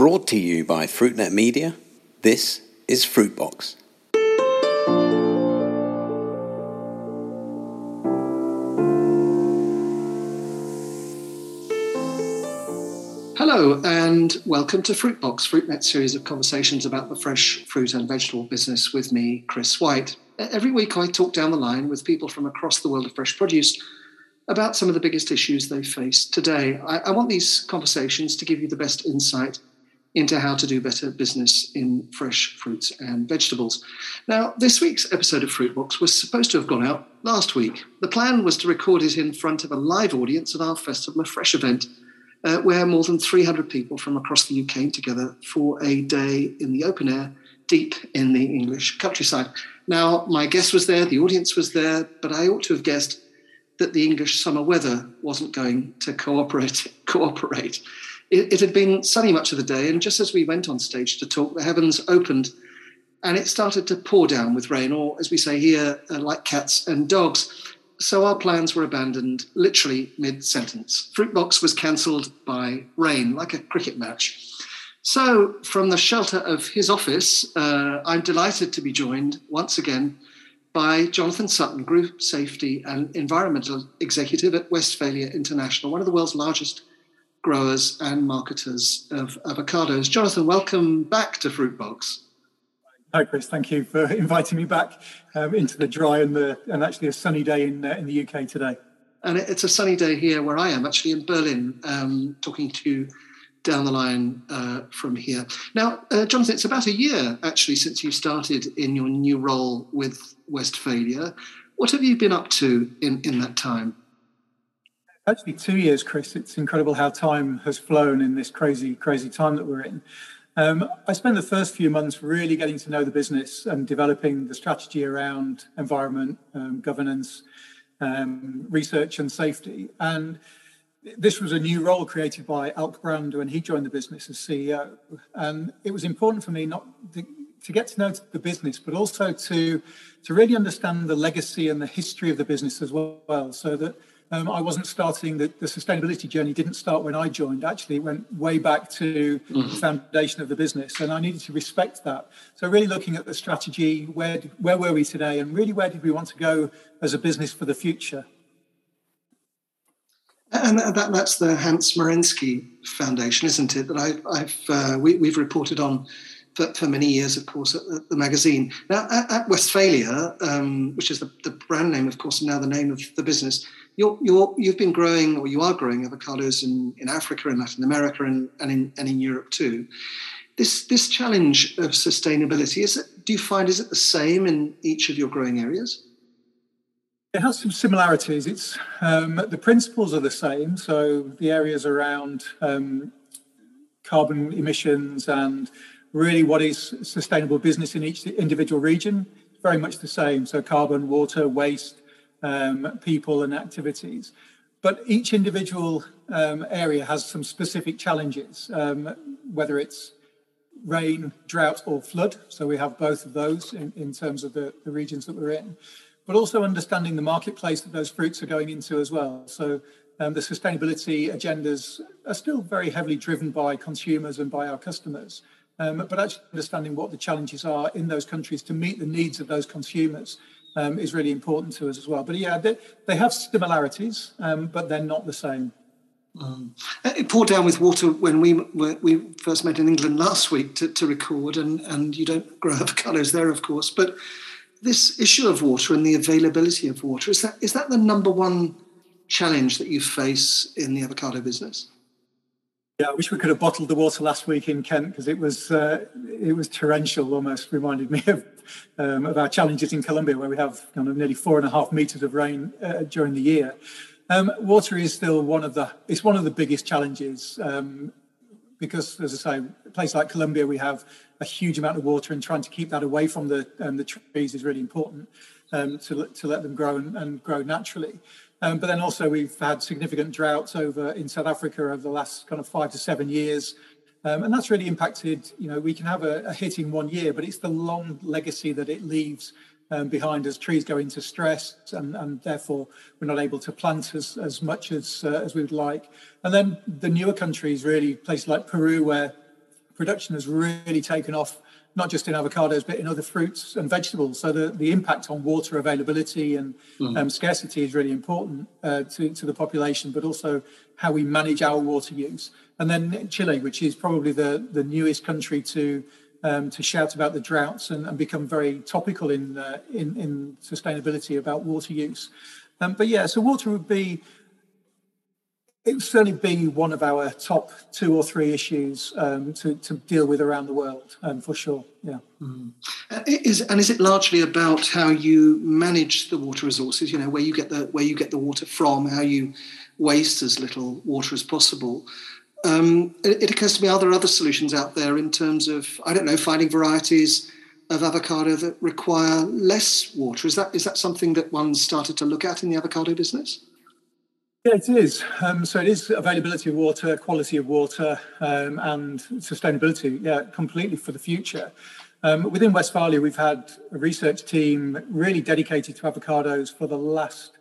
Brought to you by Fruitnet Media, this is Fruitbox. Hello and welcome to Fruitbox, Fruitnet series of conversations about the fresh fruit and vegetable business with me, Chris White. Every week I talk down the line with people from across the world of fresh produce about some of the biggest issues they face today. I, I want these conversations to give you the best insight into how to do better business in fresh fruits and vegetables. Now, this week's episode of Fruitbox was supposed to have gone out last week. The plan was to record it in front of a live audience at our Festival of Fresh event, uh, where more than 300 people from across the UK came together for a day in the open air, deep in the English countryside. Now, my guest was there, the audience was there, but I ought to have guessed that the English summer weather wasn't going to cooperate. cooperate. It, it, had been sunny much of the day, and just as we went on stage to talk, the heavens opened and it started to pour down with rain, or as we say here, uh, like cats and dogs. So our plans were abandoned literally mid sentence. Fruitbox was cancelled by rain, like a cricket match. So, from the shelter of his office, uh, I'm delighted to be joined once again by Jonathan Sutton, Group Safety and Environmental Executive at Westfalia International, one of the world's largest growers and marketers of avocados. Jonathan, welcome back to Fruitbox. Hi, Chris. Thank you for inviting me back um, into the dry and the and actually a sunny day in uh, in the UK today. And it's a sunny day here where I am, actually in Berlin, um, talking to down the line uh, from here. Now, uh, Jonathan, it's about a year actually since you started in your new role with Westfalia. What have you been up to in, in that time? Actually, two years, Chris. It's incredible how time has flown in this crazy, crazy time that we're in. Um, I spent the first few months really getting to know the business and developing the strategy around environment, um, governance, um, research, and safety. And this was a new role created by Alk Brand when he joined the business as CEO. And it was important for me not to, to, get to know the business, but also to, to really understand the legacy and the history of the business as well, so that um, I wasn't starting the, the, sustainability journey didn't start when I joined. Actually, it went way back to mm-hmm. the foundation of the business, and I needed to respect that. So, really looking at the strategy, where where were we today, and really where did we want to go as a business for the future? And that, that's the Hans Merensky Foundation, isn't it? That I, have uh, we, have reported on for, for, many years, of course, at, at the magazine. Now, at, at Westfalia, um, which is the, the, brand name, of course, and now the name of the business, you're, you're, you've been growing, or you are growing avocados in, in Africa, in Latin America, and, and, in, and in Europe too. This, this challenge of sustainability, is it, do you find, is it the same in each of your growing areas? It has some similarities. It's um, the principles are the same. So the areas around um, carbon emissions and really what is sustainable business in each individual region very much the same. So carbon, water, waste, um, people, and activities. But each individual um, area has some specific challenges, um, whether it's rain, drought, or flood. So we have both of those in, in terms of the, the regions that we're in but also understanding the marketplace that those fruits are going into as well. So um, the sustainability agendas are still very heavily driven by consumers and by our customers. Um, but actually understanding what the challenges are in those countries to meet the needs of those consumers um, is really important to us as well. But yeah, they, they have similarities, um, but they're not the same. Um, it poured down with water when we we first met in England last week to, to record, and, and you don't grow avocados there, of course. But this issue of water and the availability of water is that is that the number one challenge that you face in the avocado business? Yeah, I wish we could have bottled the water last week in Kent because it was uh, it was torrential. Almost reminded me of um, of our challenges in Colombia, where we have nearly four and a half meters of rain uh, during the year. Um, water is still one of the it's one of the biggest challenges um, because, as I say, a place like Colombia, we have a huge amount of water, and trying to keep that away from the um, the trees is really important um, to to let them grow and, and grow naturally. Um, but then also we've had significant droughts over in South Africa over the last kind of five to seven years. Um, and that's really impacted, you know, we can have a, a, hit in one year, but it's the long legacy that it leaves um, behind as trees go into stress and, and, therefore we're not able to plant as, as much as, uh, as we would like. And then the newer countries, really places like Peru, where production has really taken off, not just in avocados, but in other fruits and vegetables. So the, the impact on water availability and mm. um, scarcity is really important uh, to, to the population, but also how we manage our water use. And then Chile, which is probably the, the newest country to um, to shout about the droughts and, and become very topical in, uh, in, in sustainability about water use. Um, but yeah, so water would be it would certainly be one of our top two or three issues um, to, to deal with around the world, um, for sure. Yeah. Mm. Uh, is, and is it largely about how you manage the water resources? You know, where you get the where you get the water from, how you waste as little water as possible. Um, it, it, occurs to me, are there other solutions out there in terms of I don't know, finding varieties of avocado that require less water? Is that is that something that one started to look at in the avocado business? Yeah, it is. Um, so it is availability of water, quality of water, um, and sustainability. Yeah, completely for the future. Um, within Westfalia, we've had a research team really dedicated to avocados for the last,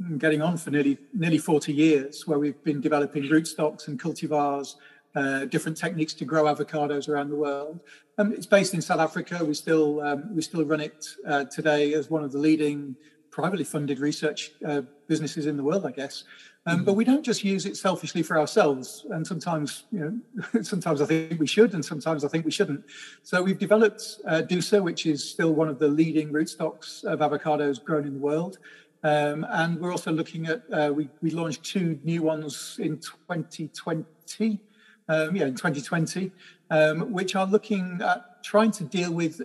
mm, getting on for nearly nearly 40 years, where we've been developing rootstocks and cultivars, uh, different techniques to grow avocados around the world. Um, it's based in South Africa. We still um, we still run it uh, today as one of the leading privately funded research uh, businesses in the world, I guess. Um, but we don't just use it selfishly for ourselves. And sometimes, you know, sometimes I think we should, and sometimes I think we shouldn't. So we've developed uh, Dusa, which is still one of the leading rootstocks of avocados grown in the world. Um, and we're also looking at, uh, we, we launched two new ones in 2020, um, yeah, in 2020, um, which are looking at trying to deal with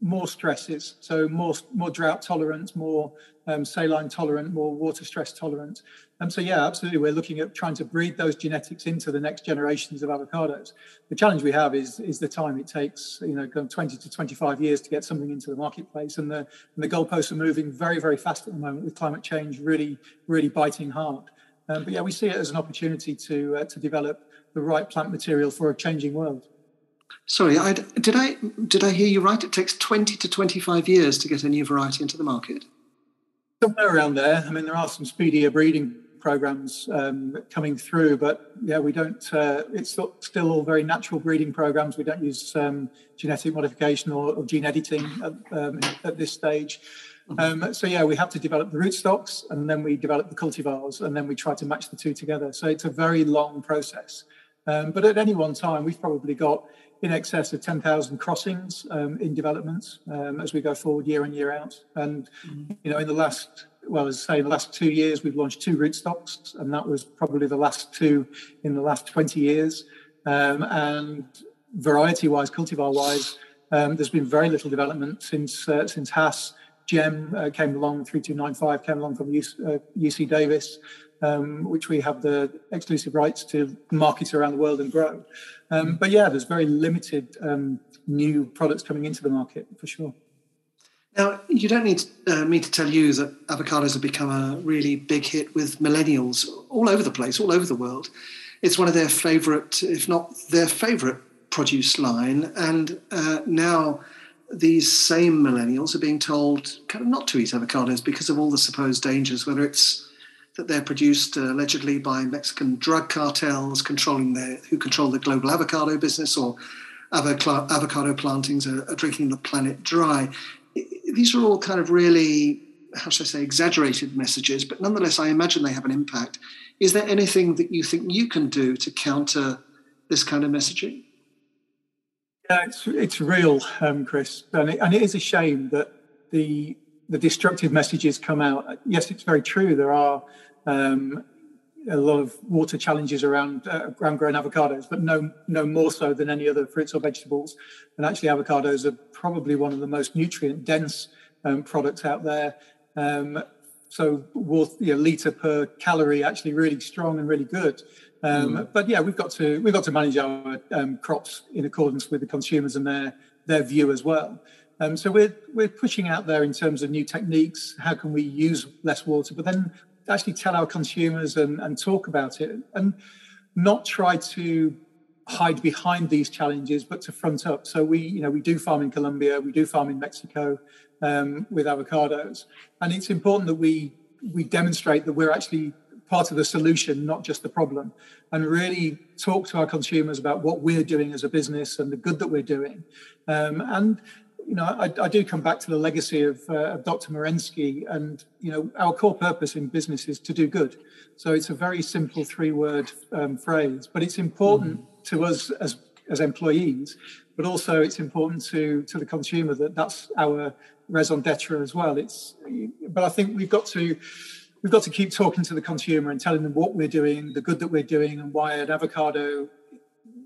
more stresses, so more more drought tolerant, more um, saline tolerant, more water stress tolerant. Um, so yeah, absolutely, we're looking at trying to breed those genetics into the next generations of avocados. The challenge we have is is the time it takes, you know, 20 to 25 years to get something into the marketplace, and the and the goalposts are moving very very fast at the moment with climate change really really biting hard. Um, but yeah, we see it as an opportunity to uh, to develop the right plant material for a changing world. Sorry, I, did I did I hear you right? It takes twenty to twenty five years to get a new variety into the market. Somewhere around there. I mean, there are some speedier breeding programs um, coming through, but yeah, we don't. Uh, it's still all very natural breeding programs. We don't use um, genetic modification or, or gene editing at, um, at this stage. Mm-hmm. Um, so yeah, we have to develop the rootstocks, and then we develop the cultivars, and then we try to match the two together. So it's a very long process. Um, but at any one time, we've probably got in excess of 10,000 crossings um, in developments um, as we go forward year in, year out. And, mm-hmm. you know, in the last, well, as I say, in the last two years, we've launched two rootstocks, and that was probably the last two in the last 20 years. Um, and variety wise, cultivar wise, um, there's been very little development since uh, since Hass. Gem uh, came along, 3295 came along from UC, uh, UC Davis um, which we have the exclusive rights to market around the world and grow. Um, but yeah, there's very limited um, new products coming into the market for sure. Now, you don't need uh, me to tell you that avocados have become a really big hit with millennials all over the place, all over the world. It's one of their favorite, if not their favorite, produce line. And uh, now these same millennials are being told kind of not to eat avocados because of all the supposed dangers, whether it's that they're produced uh, allegedly by Mexican drug cartels controlling their who control the global avocado business or avocado plantings are, are drinking the planet dry. These are all kind of really, how should I say, exaggerated messages, but nonetheless, I imagine they have an impact. Is there anything that you think you can do to counter this kind of messaging? Yeah, it's, it's real, um, Chris, and it, and it is a shame that the the destructive messages come out. Yes, it's very true. There are um, a lot of water challenges around uh, around growing avocados, but no no more so than any other fruits or vegetables. And actually, avocados are probably one of the most nutrient dense um, products out there. Um, so, water, you know, liter per calorie actually really strong and really good. Um, mm. But yeah, we've got to we've got to manage our um, crops in accordance with the consumers and their their view as well. Um, so we're we're pushing out there in terms of new techniques. How can we use less water, but then actually tell our consumers and, and talk about it, and not try to hide behind these challenges, but to front up. So we, you know, we do farm in Colombia, we do farm in Mexico um, with avocados, and it's important that we we demonstrate that we're actually part of the solution, not just the problem, and really talk to our consumers about what we're doing as a business and the good that we're doing. Um, and you know, I, I, do come back to the legacy of, uh, of, Dr. Merensky, and you know, our core purpose in business is to do good. So it's a very simple three-word um, phrase, but it's important mm-hmm. to us as as employees, but also it's important to to the consumer that that's our raison d'être as well. It's, but I think we've got to we've got to keep talking to the consumer and telling them what we're doing, the good that we're doing, and why an avocado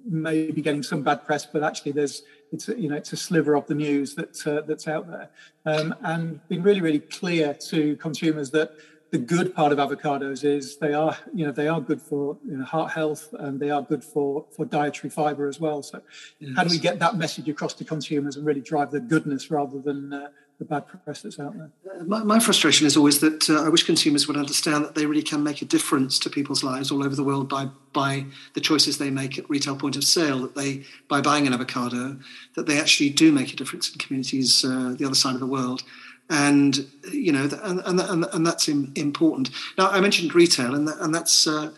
may be getting some bad press, but actually there's it's you know it's a sliver of the news that uh, that's out there, um, and being really really clear to consumers that the good part of avocados is they are you know they are good for you know, heart health and they are good for for dietary fiber as well. So yes. how do we get that message across to consumers and really drive the goodness rather than uh, the bad press that's out there. My, my frustration is always that uh, I wish consumers would understand that they really can make a difference to people's lives all over the world by by the choices they make at retail point of sale. That they by buying an avocado, that they actually do make a difference in communities uh, the other side of the world. And you know, and and, and, and that's important. Now, I mentioned retail, and that, and that's uh,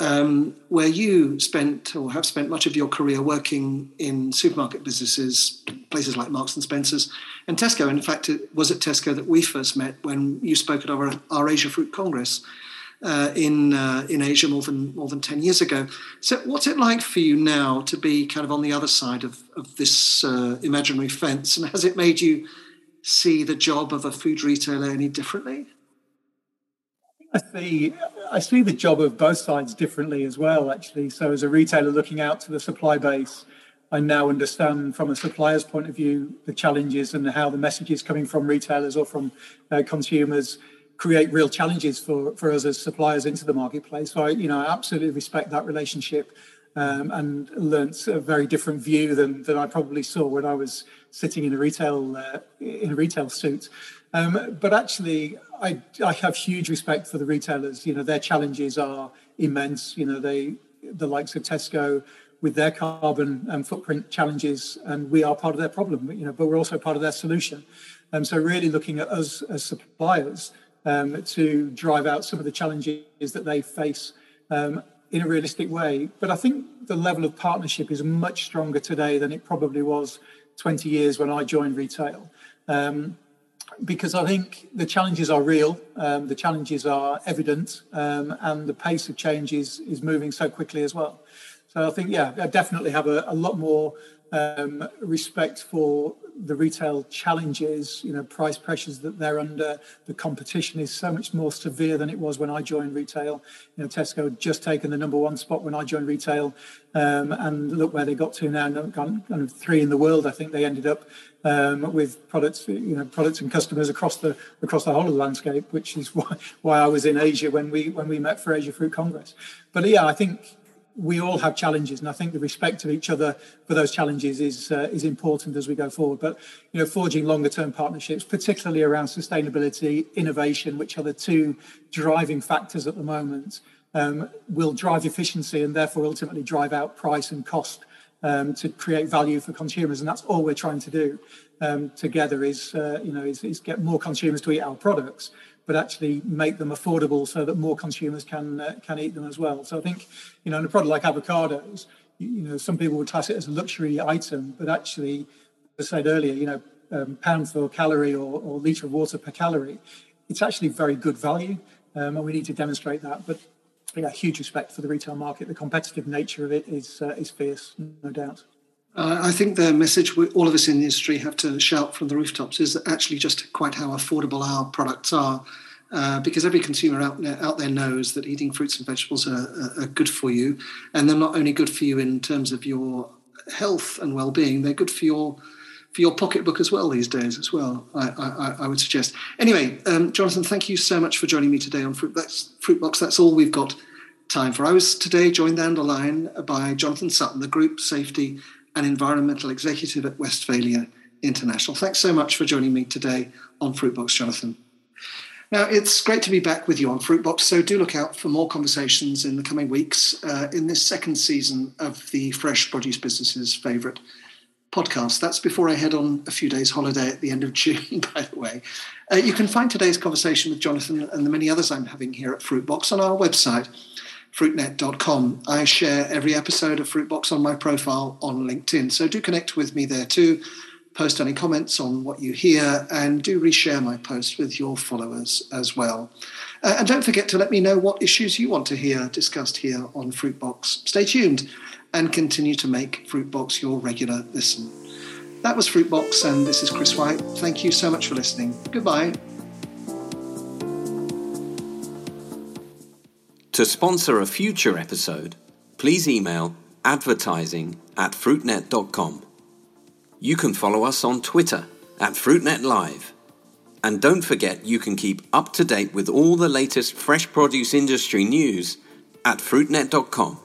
um, where you spent or have spent much of your career working in supermarket businesses, places like Marks and Spencers and Tesco. And In fact, it was at Tesco that we first met when you spoke at our, our Asia Fruit Congress uh, in uh, in Asia more than more than ten years ago. So, what's it like for you now to be kind of on the other side of of this uh, imaginary fence, and has it made you see the job of a food retailer any differently? I see. I see the job of both sides differently as well, actually. So, as a retailer looking out to the supply base, I now understand from a supplier's point of view the challenges and how the messages coming from retailers or from uh, consumers create real challenges for, for us as suppliers into the marketplace. So, I, you know, I absolutely respect that relationship um, and learnt a very different view than, than I probably saw when I was sitting in a retail uh, in a retail suit. Um, but actually, I, I have huge respect for the retailers. You know, their challenges are immense. You know, they the likes of Tesco with their carbon um, footprint challenges, and we are part of their problem. You know, but we're also part of their solution. And um, so, really looking at us as suppliers um, to drive out some of the challenges that they face um, in a realistic way. But I think the level of partnership is much stronger today than it probably was 20 years when I joined retail. Um, because I think the challenges are real, um, the challenges are evident, um, and the pace of change is, is moving so quickly as well. So I think, yeah, I definitely have a, a lot more um, respect for the retail challenges, you know, price pressures that they're under. The competition is so much more severe than it was when I joined retail. You know, Tesco had just taken the number one spot when I joined retail, um, and look where they got to now. Kind of three in the world, I think they ended up um, with products, you know, products and customers across the across the whole of the landscape, which is why why I was in Asia when we when we met for Asia Fruit Congress. But yeah, I think we all have challenges, and I think the respect of each other for those challenges is uh, is important as we go forward. But you know, forging longer term partnerships, particularly around sustainability, innovation, which are the two driving factors at the moment, um, will drive efficiency and therefore ultimately drive out price and cost um, to create value for consumers, and that's all we're trying to do um, together. Is uh, you know is, is get more consumers to eat our products but actually make them affordable so that more consumers can uh, can eat them as well. So I think you know, in a product like avocados, you, you, know, some people would class it as a luxury item, but actually, as I said earlier, you know, um, pound for calorie or, or liter of water per calorie, it's actually very good value, um, and we need to demonstrate that. But yeah, huge respect for the retail market. The competitive nature of it is uh, is fierce, no doubt. Uh, I think the message we, all of us in the industry have to shout from the rooftops is actually just quite how affordable our products are. Uh, because every consumer out there, out there knows that eating fruits and vegetables are, are, are, good for you, and they're not only good for you in terms of your health and well-being, they're good for your for your pocketbook as well these days as well. I, I, I would suggest. Anyway, um, Jonathan, thank you so much for joining me today on Fruit. That's Fruitbox. That's all we've got time for. I was today joined down the line by Jonathan Sutton, the Group Safety and Environmental Executive at Westfalia International. Thanks so much for joining me today on Fruitbox, Jonathan. Now, it's great to be back with you on Fruitbox, so do look out for more conversations in the coming weeks uh, in this second season of the Fresh Produce Business's favourite podcast. That's before I head on a few days' holiday at the end of June, by the way. Uh, you can find today's conversation with Jonathan and the many others I'm having here at Fruitbox on our website, fruitnet.com. I share every episode of Fruitbox on my profile on LinkedIn, so do connect with me there too. Post any comments on what you hear and do reshare my post with your followers as well. Uh, and don't forget to let me know what issues you want to hear discussed here on Fruitbox. Stay tuned and continue to make Fruitbox your regular listen. That was Fruitbox, and this is Chris White. Thank you so much for listening. Goodbye. To sponsor a future episode, please email advertising at fruitnet.com. You can follow us on Twitter at FruitNet Live. And don't forget you can keep up to date with all the latest fresh produce industry news at fruitnet.com.